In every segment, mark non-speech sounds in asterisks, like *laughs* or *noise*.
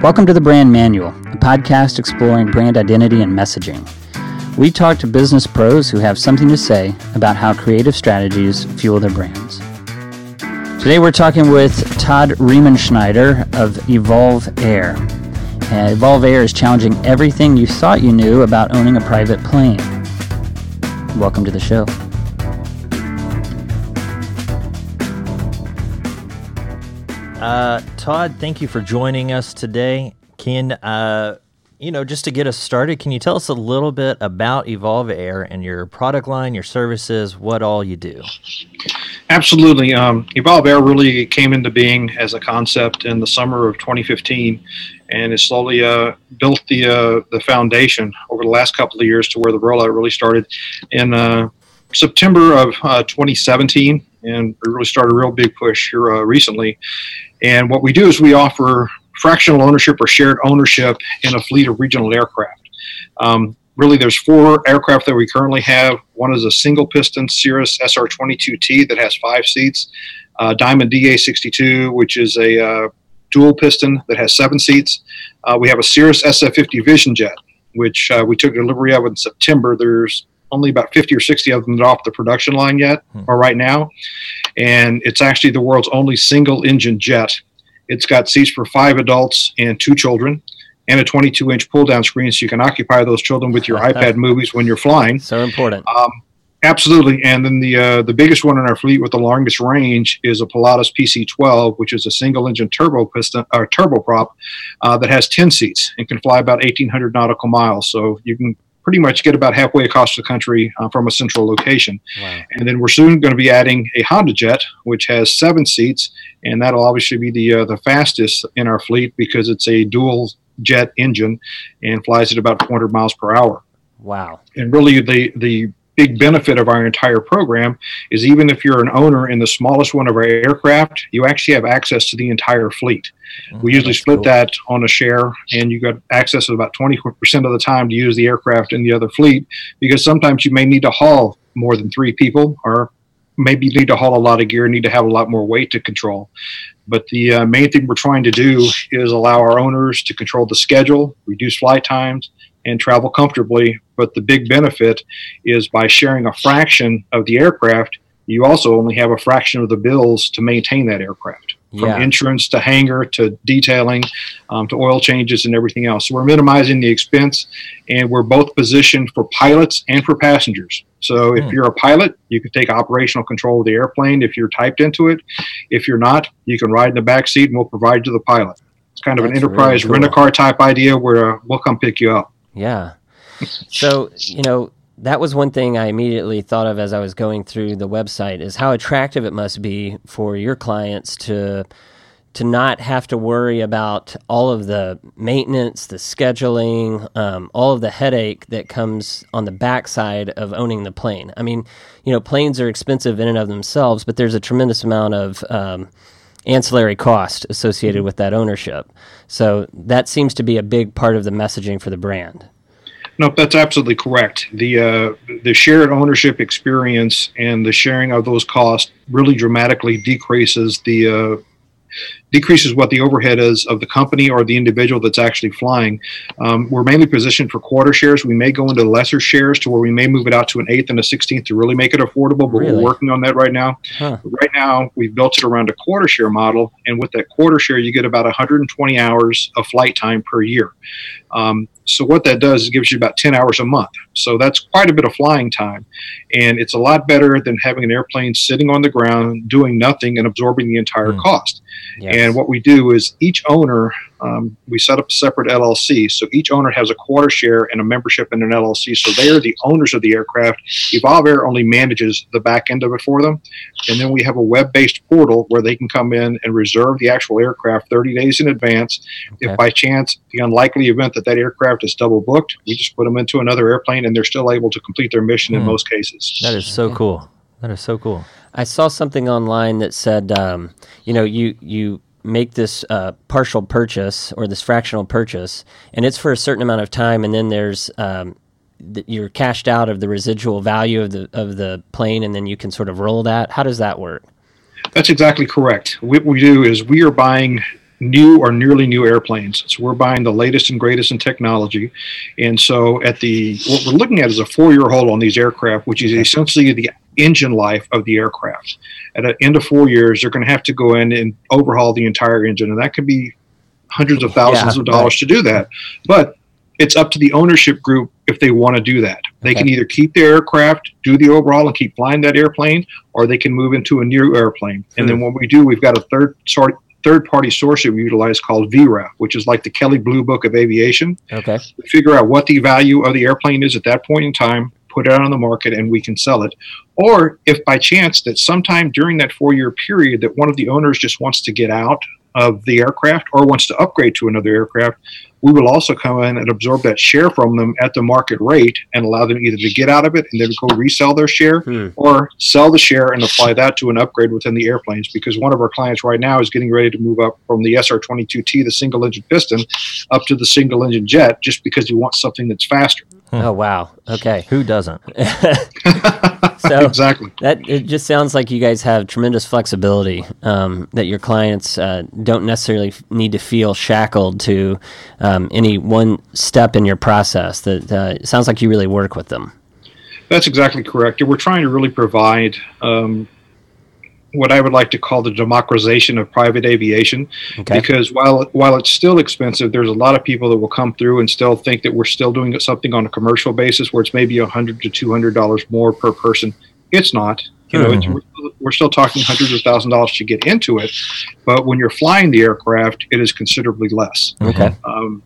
Welcome to the Brand Manual, a podcast exploring brand identity and messaging. We talk to business pros who have something to say about how creative strategies fuel their brands. Today we're talking with Todd Riemenschneider of Evolve Air. Evolve Air is challenging everything you thought you knew about owning a private plane. Welcome to the show. Uh, Todd, thank you for joining us today. Can uh, you know, just to get us started, can you tell us a little bit about Evolve Air and your product line, your services, what all you do? Absolutely. Um, Evolve Air really came into being as a concept in the summer of 2015, and it slowly uh, built the uh, the foundation over the last couple of years to where the rollout really started in uh, September of uh, 2017, and we really started a real big push here uh, recently. And what we do is we offer fractional ownership or shared ownership in a fleet of regional aircraft. Um, really, there's four aircraft that we currently have. One is a single piston Cirrus SR22T that has five seats. Uh, Diamond DA62, which is a uh, dual piston that has seven seats. Uh, we have a Cirrus SF50 Vision Jet, which uh, we took delivery of in September. There's only about 50 or 60 of them that are off the production line yet hmm. or right now. And it's actually the world's only single engine jet it's got seats for five adults and two children, and a 22 inch pull down screen so you can occupy those children with your *laughs* iPad movies when you're flying. So important. Um, absolutely. And then the uh, the biggest one in our fleet with the longest range is a Pilatus PC12, which is a single engine turbo piston or turboprop uh, that has 10 seats and can fly about 1,800 nautical miles. So you can pretty much get about halfway across the country uh, from a central location. Wow. And then we're soon going to be adding a Honda Jet, which has seven seats, and that'll obviously be the uh, the fastest in our fleet because it's a dual jet engine and flies at about 400 miles per hour. Wow! And really, the the big benefit of our entire program is even if you're an owner in the smallest one of our aircraft, you actually have access to the entire fleet. Mm-hmm. We usually split cool. that on a share, and you got access about 20% of the time to use the aircraft in the other fleet because sometimes you may need to haul more than three people or maybe need to haul a lot of gear, need to have a lot more weight to control. But the uh, main thing we're trying to do is allow our owners to control the schedule, reduce flight times, and travel comfortably. But the big benefit is by sharing a fraction of the aircraft, you also only have a fraction of the bills to maintain that aircraft from yeah. insurance to hangar to detailing um, to oil changes and everything else. So we're minimizing the expense and we're both positioned for pilots and for passengers. So if mm. you're a pilot, you can take operational control of the airplane if you're typed into it. If you're not, you can ride in the back seat and we'll provide to the pilot. It's kind of That's an enterprise really cool. rent a car type idea where uh, we'll come pick you up. Yeah. *laughs* So, you know, that was one thing I immediately thought of as I was going through the website is how attractive it must be for your clients to to not have to worry about all of the maintenance, the scheduling, um, all of the headache that comes on the backside of owning the plane. I mean, you know, planes are expensive in and of themselves, but there's a tremendous amount of um, ancillary cost associated with that ownership. So that seems to be a big part of the messaging for the brand. No, that's absolutely correct. The uh, the shared ownership experience and the sharing of those costs really dramatically decreases the uh, decreases what the overhead is of the company or the individual that's actually flying. Um, we're mainly positioned for quarter shares. We may go into lesser shares to where we may move it out to an eighth and a sixteenth to really make it affordable, but really? we're working on that right now. Huh. Right now, we've built it around a quarter share model, and with that quarter share, you get about 120 hours of flight time per year. Um, so what that does is gives you about 10 hours a month. So that's quite a bit of flying time. And it's a lot better than having an airplane sitting on the ground doing nothing and absorbing the entire mm. cost. Yes. And what we do is each owner, um, we set up a separate LLC. So each owner has a quarter share and a membership in an LLC. So they are the owners of the aircraft. Evolve Air only manages the back end of it for them. And then we have a web based portal where they can come in and reserve the actual aircraft 30 days in advance. Okay. If by chance, the unlikely event that that aircraft is double booked, we just put them into another airplane and they're still able to complete their mission in hmm. most cases. That is so cool. That is so cool. I saw something online that said, um, you know, you you make this uh, partial purchase or this fractional purchase, and it's for a certain amount of time, and then there's um, th- you're cashed out of the residual value of the of the plane, and then you can sort of roll that. How does that work? That's exactly correct. What we do is we are buying new or nearly new airplanes. So we're buying the latest and greatest in technology. And so at the what we're looking at is a four-year hold on these aircraft, which is essentially the engine life of the aircraft. At the end of four years, they're going to have to go in and overhaul the entire engine, and that could be hundreds of thousands yeah, of dollars right. to do that. But it's up to the ownership group if they want to do that. They okay. can either keep the aircraft, do the overhaul, and keep flying that airplane, or they can move into a new airplane. Hmm. And then what we do, we've got a third sort third party source that we utilize called Vref, which is like the Kelley Blue Book of Aviation. Okay. We figure out what the value of the airplane is at that point in time, put it on the market, and we can sell it. Or if by chance that sometime during that four year period that one of the owners just wants to get out of the aircraft or wants to upgrade to another aircraft, we will also come in and absorb that share from them at the market rate and allow them either to get out of it and then go resell their share hmm. or sell the share and apply that to an upgrade within the airplanes. Because one of our clients right now is getting ready to move up from the SR 22T, the single engine piston, up to the single engine jet just because he wants something that's faster. Oh wow! Okay, who doesn't? *laughs* *laughs* so exactly. That it just sounds like you guys have tremendous flexibility. Um, that your clients uh, don't necessarily need to feel shackled to um, any one step in your process. That uh, sounds like you really work with them. That's exactly correct. We're trying to really provide um, what I would like to call the democratization of private aviation. Okay. Because while while it's still expensive, there's a lot of people that will come through and still think that we're still doing something on a commercial basis where it's maybe a hundred to two hundred dollars more per person. It's not. You know, mm-hmm. we're, we're still talking hundreds of thousand dollars to get into it, but when you're flying the aircraft, it is considerably less. Okay. Um,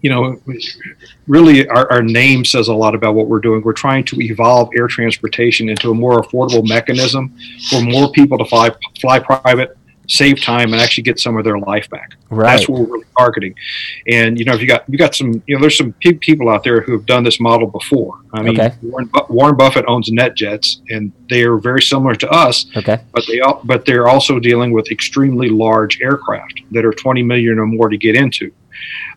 you know, really our, our name says a lot about what we're doing. We're trying to evolve air transportation into a more affordable mechanism for more people to fly fly private, save time, and actually get some of their life back. Right. That's what we're really targeting. And you know, if you got you got some, you know, there's some people out there who have done this model before. I mean, okay. Warren, Warren Buffett owns NetJets, and they are very similar to us. Okay. But they all, but they're also dealing with extremely large aircraft that are 20 million or more to get into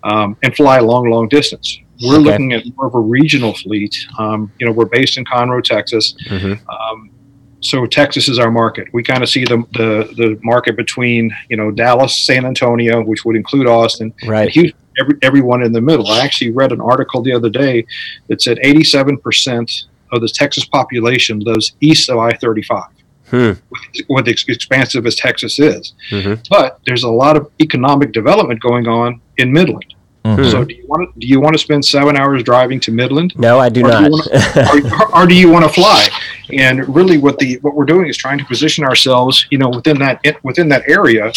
um, and fly a long, long distance. We're okay. looking at more of a regional fleet. Um, you know, we're based in Conroe, Texas. Mm-hmm. Um, so Texas is our market. We kind of see the, the, the market between you know Dallas, San Antonio, which would include Austin, right? Houston, every, everyone in the middle. I actually read an article the other day that said 87 percent of the Texas population lives east of I-35 hmm. what expansive as Texas is. Mm-hmm. But there's a lot of economic development going on in Midland. Mm-hmm. So do you want to do you want to spend seven hours driving to Midland? No, I do not. Do wanna, *laughs* or, or, do you want to fly? And really, what the what we're doing is trying to position ourselves, you know, within that within that area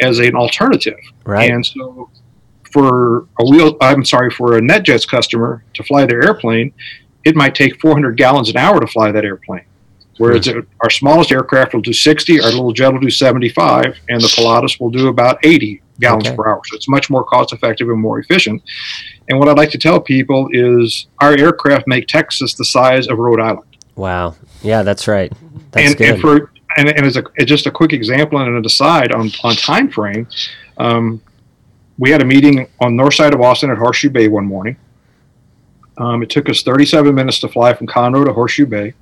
as an alternative. Right. And so, for a wheel, I'm sorry, for a NetJets customer to fly their airplane, it might take 400 gallons an hour to fly that airplane. Whereas hmm. our smallest aircraft will do 60, our little jet will do 75, and the Pilatus will do about 80 gallons okay. per hour. So it's much more cost effective and more efficient. And what I'd like to tell people is our aircraft make Texas the size of Rhode Island. Wow. Yeah, that's right. That's and, good. And, for, and, and as a, just a quick example and an aside on, on time frame, um, we had a meeting on north side of Austin at Horseshoe Bay one morning. Um, it took us 37 minutes to fly from Conroe to Horseshoe Bay.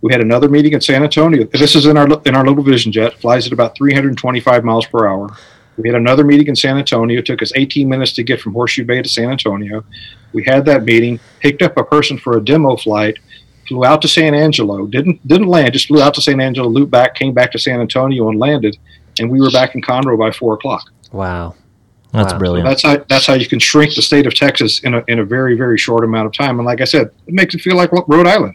We had another meeting in San Antonio. This is in our in our little Vision jet, flies at about 325 miles per hour. We had another meeting in San Antonio. It took us 18 minutes to get from Horseshoe Bay to San Antonio. We had that meeting, picked up a person for a demo flight, flew out to San Angelo, didn't didn't land, just flew out to San Angelo, looped back, came back to San Antonio, and landed. And we were back in Conroe by four o'clock. Wow. That's wow. brilliant. So that's how that's how you can shrink the state of Texas in a in a very very short amount of time. And like I said, it makes it feel like Rhode Island.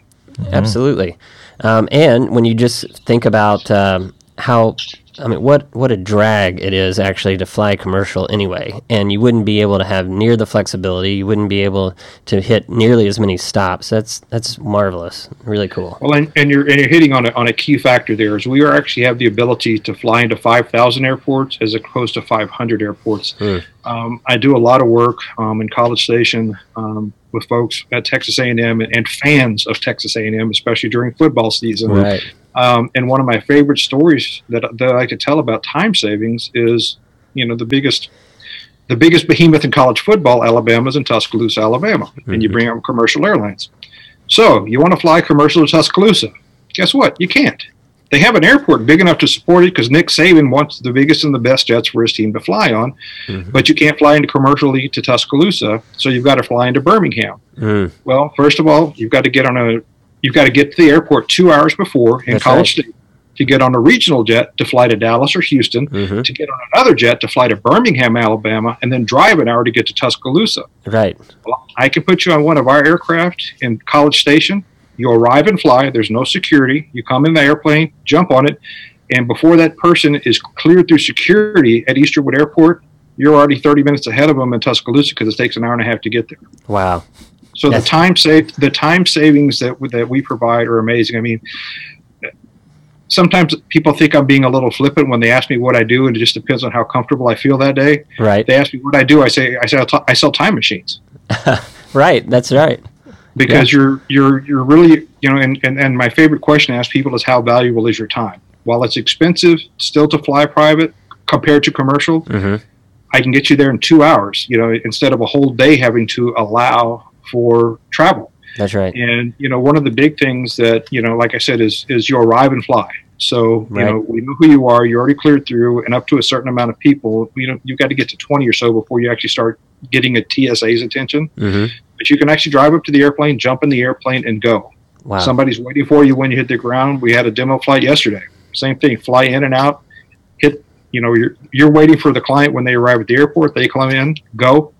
Absolutely. Um, and when you just think about um, how I mean, what what a drag it is actually to fly commercial anyway, and you wouldn't be able to have near the flexibility. You wouldn't be able to hit nearly as many stops. That's that's marvelous, really cool. Well, and, and you're and you're hitting on a, on a key factor there is we are actually have the ability to fly into 5,000 airports as opposed to 500 airports. Mm. Um, I do a lot of work um, in College Station um, with folks at Texas A&M and, and, fans of Texas A&M, especially during football season. Right. Um, and one of my favorite stories that, that I like to tell about time savings is, you know, the biggest the biggest behemoth in college football, Alabama, is in Tuscaloosa, Alabama, mm-hmm. and you mm-hmm. bring up commercial airlines. So you want to fly commercial to Tuscaloosa? Guess what? You can't. They have an airport big enough to support it because Nick Saban wants the biggest and the best jets for his team to fly on, mm-hmm. but you can't fly into commercially to Tuscaloosa, so you've got to fly into Birmingham. Mm. Well, first of all, you've got to get on a you've got to get to the airport two hours before in That's College right. Station to get on a regional jet to fly to Dallas or Houston, mm-hmm. to get on another jet to fly to Birmingham, Alabama, and then drive an hour to get to Tuscaloosa. Right. Well, I can put you on one of our aircraft in College Station. You arrive and fly. There's no security. You come in the airplane, jump on it, and before that person is cleared through security at Easterwood Airport, you're already 30 minutes ahead of them in Tuscaloosa because it takes an hour and a half to get there. Wow. So That's- the time save the time savings that that we provide are amazing. I mean, sometimes people think I'm being a little flippant when they ask me what I do, and it just depends on how comfortable I feel that day. Right. They ask me what I do. I say I say I sell time machines. *laughs* right. That's right because yeah. you're you're you're really you know and, and and my favorite question to ask people is how valuable is your time while it's expensive still to fly private compared to commercial mm-hmm. i can get you there in two hours you know instead of a whole day having to allow for travel that's right and you know one of the big things that you know like i said is is you arrive and fly so right. you know we know who you are you're already cleared through and up to a certain amount of people you know you've got to get to 20 or so before you actually start getting a tsa's attention mm-hmm but you can actually drive up to the airplane, jump in the airplane, and go. Wow. Somebody's waiting for you when you hit the ground. We had a demo flight yesterday. Same thing, fly in and out, hit. You know, you're you're waiting for the client when they arrive at the airport. They come in, go,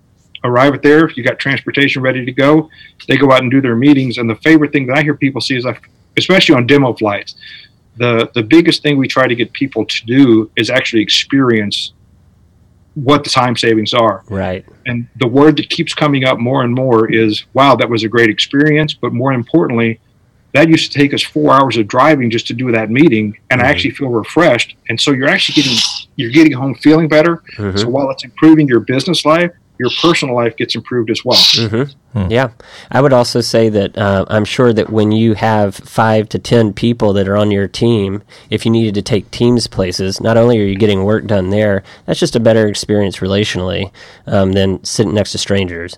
arrive at there. If you got transportation ready to go, they go out and do their meetings. And the favorite thing that I hear people see is, like, especially on demo flights, the the biggest thing we try to get people to do is actually experience what the time savings are. Right. And the word that keeps coming up more and more is, wow, that was a great experience. But more importantly, that used to take us four hours of driving just to do that meeting, and mm-hmm. I actually feel refreshed. And so you're actually getting you're getting home feeling better. Mm-hmm. So while it's improving your business life, your personal life gets improved as well. Mm-hmm. Hmm. Yeah. I would also say that uh, I'm sure that when you have five to 10 people that are on your team, if you needed to take teams places, not only are you getting work done there, that's just a better experience relationally um, than sitting next to strangers.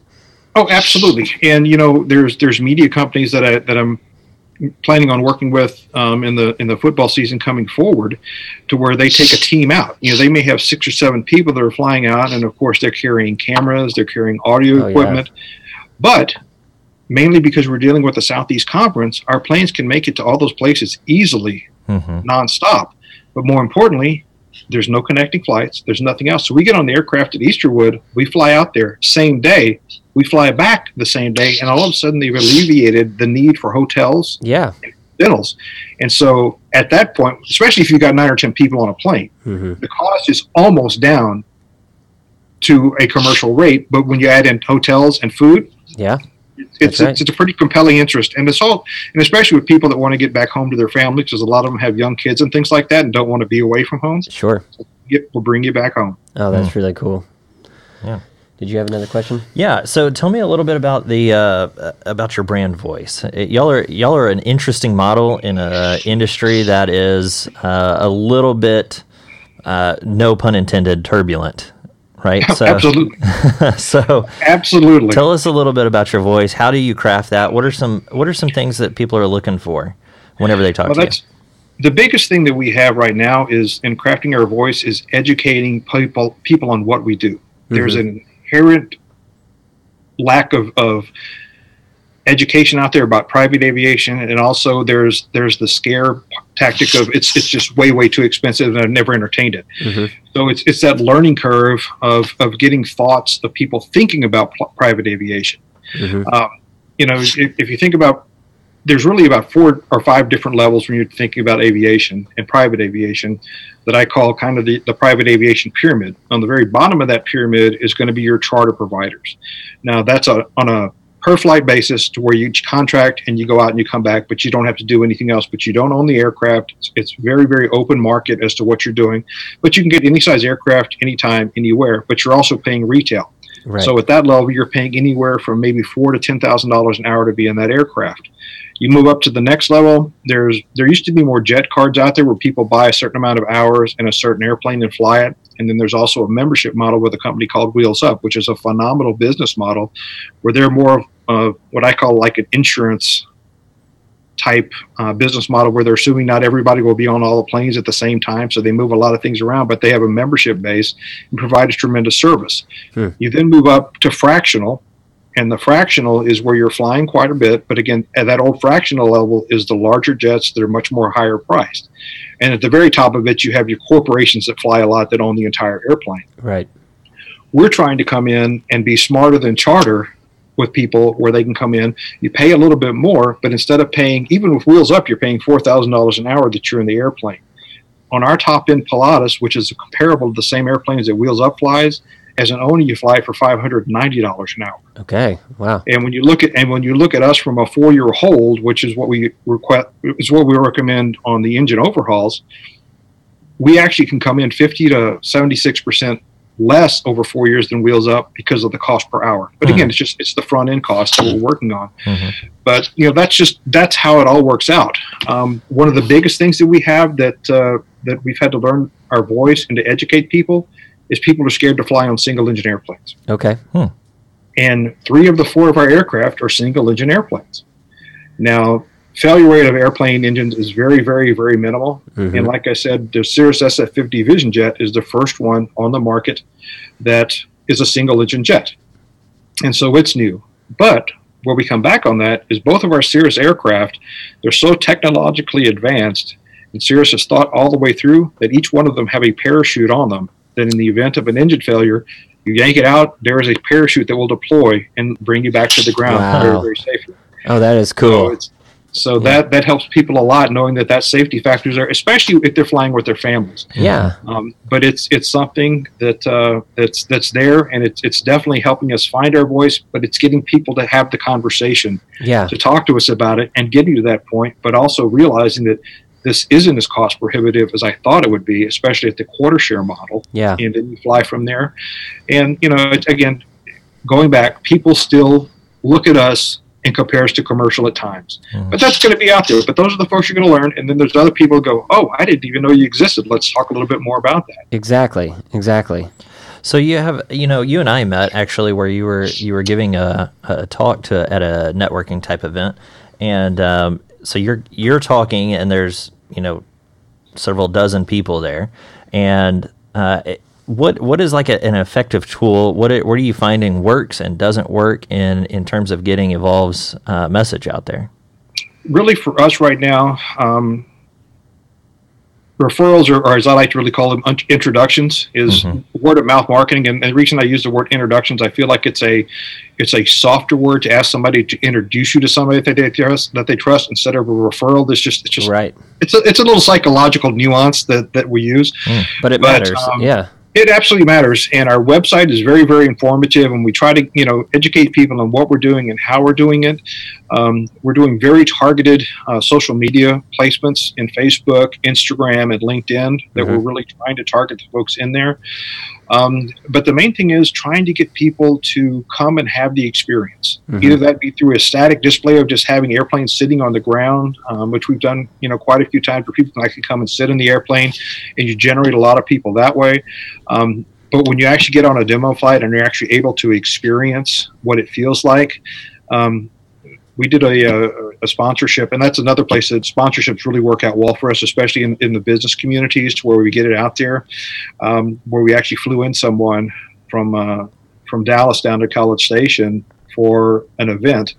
Oh, absolutely. And, you know, there's, there's media companies that I, that I'm planning on working with um, in the in the football season coming forward, to where they take a team out. You know, they may have six or seven people that are flying out, and of course they're carrying cameras, they're carrying audio oh, equipment, yeah. But mainly because we're dealing with the Southeast Conference, our planes can make it to all those places easily, mm-hmm. nonstop. But more importantly, there's no connecting flights. There's nothing else. So we get on the aircraft at Easterwood. We fly out there same day. We fly back the same day, and all of a sudden they've alleviated the need for hotels. Yeah. And And so at that point, especially if you've got nine or ten people on a plane, mm-hmm. the cost is almost down to a commercial rate. But when you add in hotels and food, yeah, it's, right. it's, it's a pretty compelling interest, and it's all, and especially with people that want to get back home to their families, because a lot of them have young kids and things like that, and don't want to be away from home. Sure, so we'll bring you back home. Oh, that's mm. really cool. Yeah. Did you have another question? Yeah. So tell me a little bit about the uh, about your brand voice. Y'all are y'all are an interesting model in an industry that is uh, a little bit, uh, no pun intended, turbulent right? *laughs* So, absolutely. *laughs* so absolutely. Tell us a little bit about your voice. How do you craft that? What are some What are some things that people are looking for whenever they talk well, to that's, you? The biggest thing that we have right now is in crafting our voice is educating people people on what we do. Mm-hmm. There's an inherent lack of, of education out there about private aviation, and also there's there's the scare tactic of it's it's just way way too expensive, and I've never entertained it. Mm-hmm. So it's it's that learning curve of of getting thoughts of people thinking about pl- private aviation. Mm-hmm. Um, you know, if, if you think about there's really about four or five different levels when you're thinking about aviation and private aviation that I call kind of the, the private aviation pyramid. On the very bottom of that pyramid is going to be your charter providers. Now, that's a, on a per flight basis to where you contract and you go out and you come back, but you don't have to do anything else. But you don't own the aircraft. It's, it's very, very open market as to what you're doing. But you can get any size aircraft anytime, anywhere. But you're also paying retail. Right. So at that level, you're paying anywhere from maybe four to ten thousand dollars an hour to be in that aircraft. You move up to the next level. There's there used to be more jet cards out there where people buy a certain amount of hours in a certain airplane and fly it. And then there's also a membership model with a company called Wheels Up, which is a phenomenal business model where they're more of what I call like an insurance type uh, business model where they're assuming not everybody will be on all the planes at the same time. So they move a lot of things around, but they have a membership base and provide a tremendous service. Hmm. You then move up to fractional, and the fractional is where you're flying quite a bit. But again, at that old fractional level is the larger jets that are much more higher priced. And at the very top of it, you have your corporations that fly a lot that own the entire airplane. Right. We're trying to come in and be smarter than charter with people where they can come in. You pay a little bit more, but instead of paying, even with wheels up, you're paying $4,000 an hour that you're in the airplane. On our top end Pilatus, which is comparable to the same airplanes that Wheels Up flies, as an owner, you fly for five hundred ninety dollars an hour. Okay, wow. And when you look at and when you look at us from a four year hold, which is what we request is what we recommend on the engine overhauls, we actually can come in fifty to seventy six percent less over four years than Wheels Up because of the cost per hour. But mm-hmm. again, it's just it's the front end cost that we're working on. Mm-hmm. But you know that's just that's how it all works out. Um, one of the biggest things that we have that uh, that we've had to learn our voice and to educate people is people are scared to fly on single engine airplanes. Okay. Hmm. And three of the four of our aircraft are single engine airplanes. Now, failure rate of airplane engines is very, very, very minimal. Mm-hmm. And like I said, the Cirrus SF50 Vision Jet is the first one on the market that is a single engine jet. And so it's new. But where we come back on that is both of our Cirrus aircraft, they're so technologically advanced, and Cirrus has thought all the way through that each one of them have a parachute on them that in the event of an engine failure, you yank it out, there is a parachute that will deploy and bring you back to the ground wow. very, very safely. Oh, that is cool. So, so yeah. that that helps people a lot knowing that that safety factors are, especially if they're flying with their families. Yeah. Um, but it's it's something that uh, that's that's there, and it's it's definitely helping us find our voice. But it's getting people to have the conversation. Yeah. To talk to us about it and getting to that point, but also realizing that this isn't as cost prohibitive as I thought it would be, especially at the quarter share model. Yeah. And then you fly from there. And, you know, again, going back, people still look at us and compare us to commercial at times. Mm. But that's going to be out there. But those are the folks you're going to learn. And then there's other people who go, oh, I didn't even know you existed. Let's talk a little bit more about that. Exactly. Exactly. So you have, you know, you and I met actually where you were you were giving a, a talk to at a networking type event, and um, so you're you're talking, and there's you know several dozen people there, and uh, it, what what is like a, an effective tool? What what are you finding works and doesn't work in in terms of getting Evolve's uh, message out there? Really, for us right now, um, referrals or, or, as I like to really call them introductions is mm-hmm. word of mouth marketing and, and, the reason I use the word introductions I feel like it's a it's a softer word to ask somebody to introduce you to somebody that they trust that they trust instead of a referral that's just it's just right it's a, it's a little psychological nuance that that we use mm, but it but, matters um, yeah it absolutely matters, and our website is very, very informative, and we try to, you know, educate people on what we're doing and how we're doing it. Um, we're doing very targeted uh, social media placements in Facebook, Instagram, and LinkedIn that mm-hmm. we're really trying to target the folks in there. Um, but the main thing is trying to get people to come and have the experience. Mm-hmm. Either that be through a static display of just having airplanes sitting on the ground, um, which we've done, you know, quite a few times where people can actually come and sit in the airplane, and you generate a lot of people that way. Um, but when you actually get on a demo flight and you're actually able to experience what it feels like, um, we did a, a, a, sponsorship, and that's another place that sponsorships really work out well for us, especially in, in the business communities where we get it out there. Um, where we actually flew in someone from uh, from Dallas down to College Station for an event,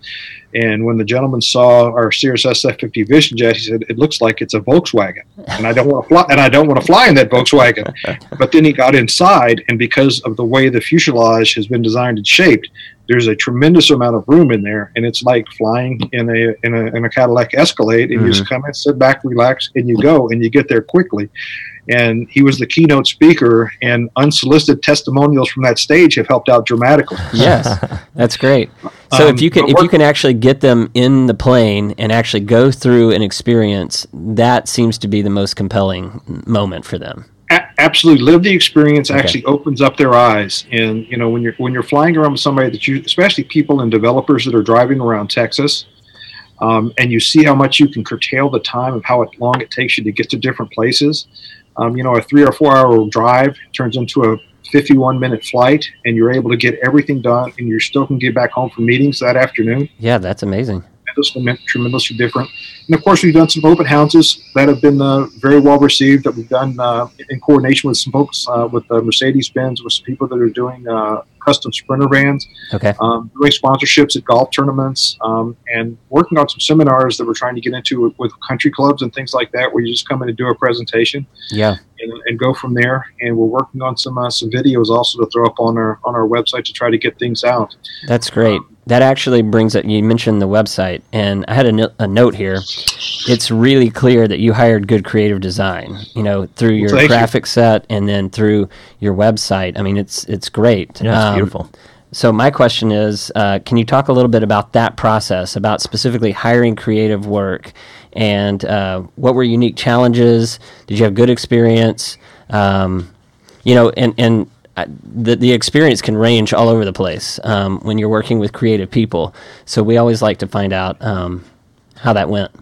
and when the gentleman saw our Cirrus SF50 Vision Jet, he said, "It looks like it's a Volkswagen," and I don't want to fly, and I don't want to fly in that Volkswagen. *laughs* but then he got inside, and because of the way the fuselage has been designed and shaped, there's a tremendous amount of room in there, and it's like flying in a in a, in a Cadillac Escalade, and mm-hmm. you just come in, sit back, relax, and you go, and you get there quickly. And he was the keynote speaker, and unsolicited testimonials from that stage have helped out dramatically. *laughs* Yes, that's great. So um, if you can if you can actually get them in the plane and actually go through an experience, that seems to be the most compelling moment for them absolutely live the experience okay. actually opens up their eyes. And you know when you're when you're flying around with somebody that you especially people and developers that are driving around texas um, and you see how much you can curtail the time of how long it takes you to get to different places um, you know a three or four hour drive turns into a 51 minute flight and you're able to get everything done and you still can get back home for meetings that afternoon. Yeah that's amazing tremendously, tremendously different. And of course, we've done some open houses that have been uh, very well received. That we've done uh, in coordination with some folks uh, with uh, Mercedes Benz, with some people that are doing uh, custom sprinter vans. Okay. Um, doing sponsorships at golf tournaments um, and working on some seminars that we're trying to get into with, with, country clubs and things like that, where you just come in and do a presentation. Yeah. And, and go from there. And we're working on some uh, some videos also to throw up on our on our website to try to get things out. That's great. Um, that actually brings up You mentioned the website, and I had a, no, a, note here. It's really clear that you hired good creative design. You know, through your well, graphic you. set and then through your website. I mean, it's it's great. Yeah, it's um, beautiful. So my question is, uh, can you talk a little bit about that process, about specifically hiring creative work, and uh, what were unique challenges? Did you have good experience? Um, you know, and and the the experience can range all over the place um, when you're working with creative people. So we always like to find out um, how that went.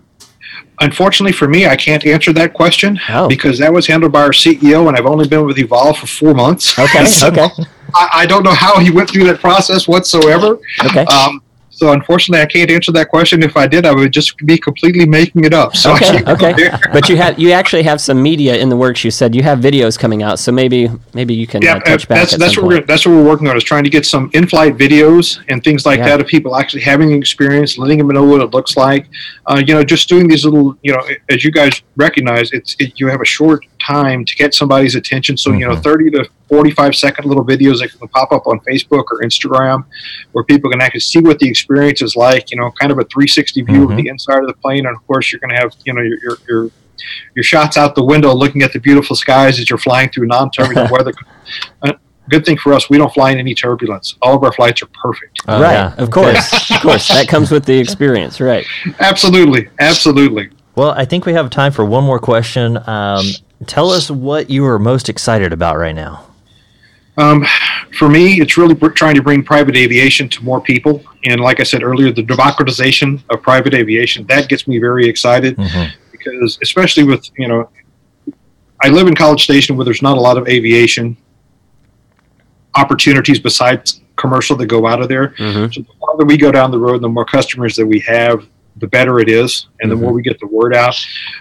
Unfortunately for me, I can't answer that question oh. because that was handled by our CEO, and I've only been with Evolve for four months. Okay. *laughs* so okay. I, I, don't know how he went through that process whatsoever. Okay. Um, so unfortunately, I can't answer that question. If I did, I would just be completely making it up. So okay, okay. but you have you actually have some media in the works. You said you have videos coming out, so maybe maybe you can yeah, uh, touch back. That's that's what we're that's what we're working on is trying to get some in-flight videos and things like yeah. that of people actually having the experience, letting them know what it looks like. Uh, you know, just doing these little. You know, as you guys recognize, it's it, you have a short time to get somebody's attention. So mm-hmm. you know, mm-hmm. thirty to 45 second little videos that can pop up on Facebook or Instagram where people can actually see what the experience is like, you know, kind of a 360 view mm-hmm. of the inside of the plane. And of course, you're going to have, you know, your, your, your, your, shots out the window looking at the beautiful skies as you're flying through non turbulent *laughs* weather. Uh, good thing for us, we don't fly in any turbulence. All of our flights are perfect. Uh, right, yeah. of course, *laughs* of course. That comes with the experience, right? Absolutely, absolutely. Well, I think we have time for one more question. Um, tell us what you are most excited about right now. Um, for me, it's really trying to bring private aviation to more people. And like I said earlier, the democratization of private aviation, that gets me very excited mm-hmm. because, especially with, you know, I live in College Station where there's not a lot of aviation opportunities besides commercial that go out of there. Mm-hmm. So the farther we go down the road, the more customers that we have, the better it is, and the mm-hmm. more we get the word out.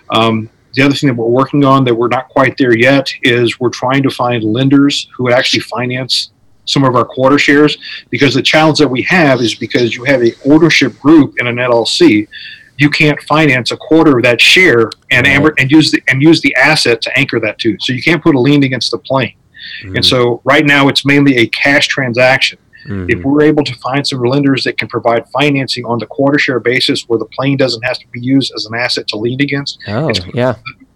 Um, the other thing that we're working on that we're not quite there yet is we're trying to find lenders who would actually finance some of our quarter shares because the challenge that we have is because you have a ownership group in an LLC you can't finance a quarter of that share and right. and use the and use the asset to anchor that too so you can't put a lien against the plane mm-hmm. and so right now it's mainly a cash transaction Mm-hmm. If we're able to find some lenders that can provide financing on the quarter share basis where the plane doesn't have to be used as an asset to lien against, oh, yeah.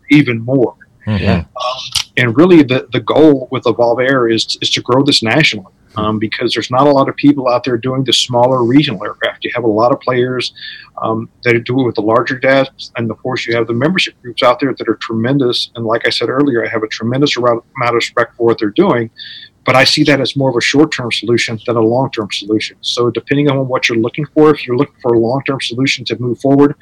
even more. Mm-hmm. Yeah. Um, and really, the, the goal with Evolve Air is, is to grow this nationally um, because there's not a lot of people out there doing the smaller regional aircraft. You have a lot of players um, that do it with the larger jets, and of course, you have the membership groups out there that are tremendous. And like I said earlier, I have a tremendous amount of respect for what they're doing but I see that as more of a short term solution than a long term solution. So, depending on what you're looking for, if you're looking for a long term solution to move forward,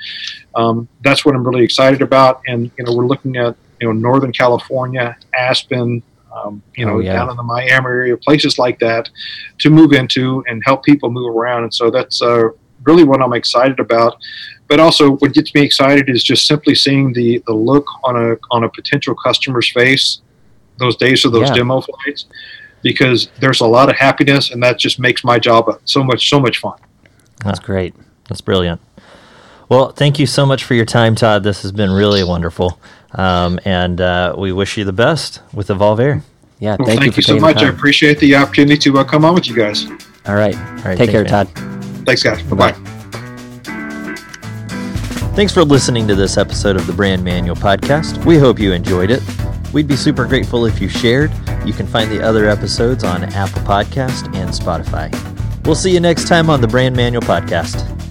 um, that's what I'm really excited about. And you know, we're looking at you know Northern California, Aspen, um, you know, oh, yeah. down in the Miami area, places like that, to move into and help people move around. And so that's uh, really what I'm excited about. But also, what gets me excited is just simply seeing the the look on a on a potential customer's face those days of those yeah. demo flights because there's a lot of happiness, and that just makes my job so much so much fun. That's great. That's brilliant. Well, thank you so much for your time, Todd. This has been really wonderful, um, and uh, we wish you the best with Evolve Air. Yeah, well, thank, thank, you, you so much. I appreciate the opportunity to uh, come on with you guys. All right. All right. Take care, Todd. Thanks, guys. Bye bye. Thanks for listening to this episode of the Brand Manual Podcast. We hope you enjoyed it. We'd be super grateful if you shared. You can find the other episodes on Apple Podcast and Spotify. We'll see you next time on the Brand Manual Podcast.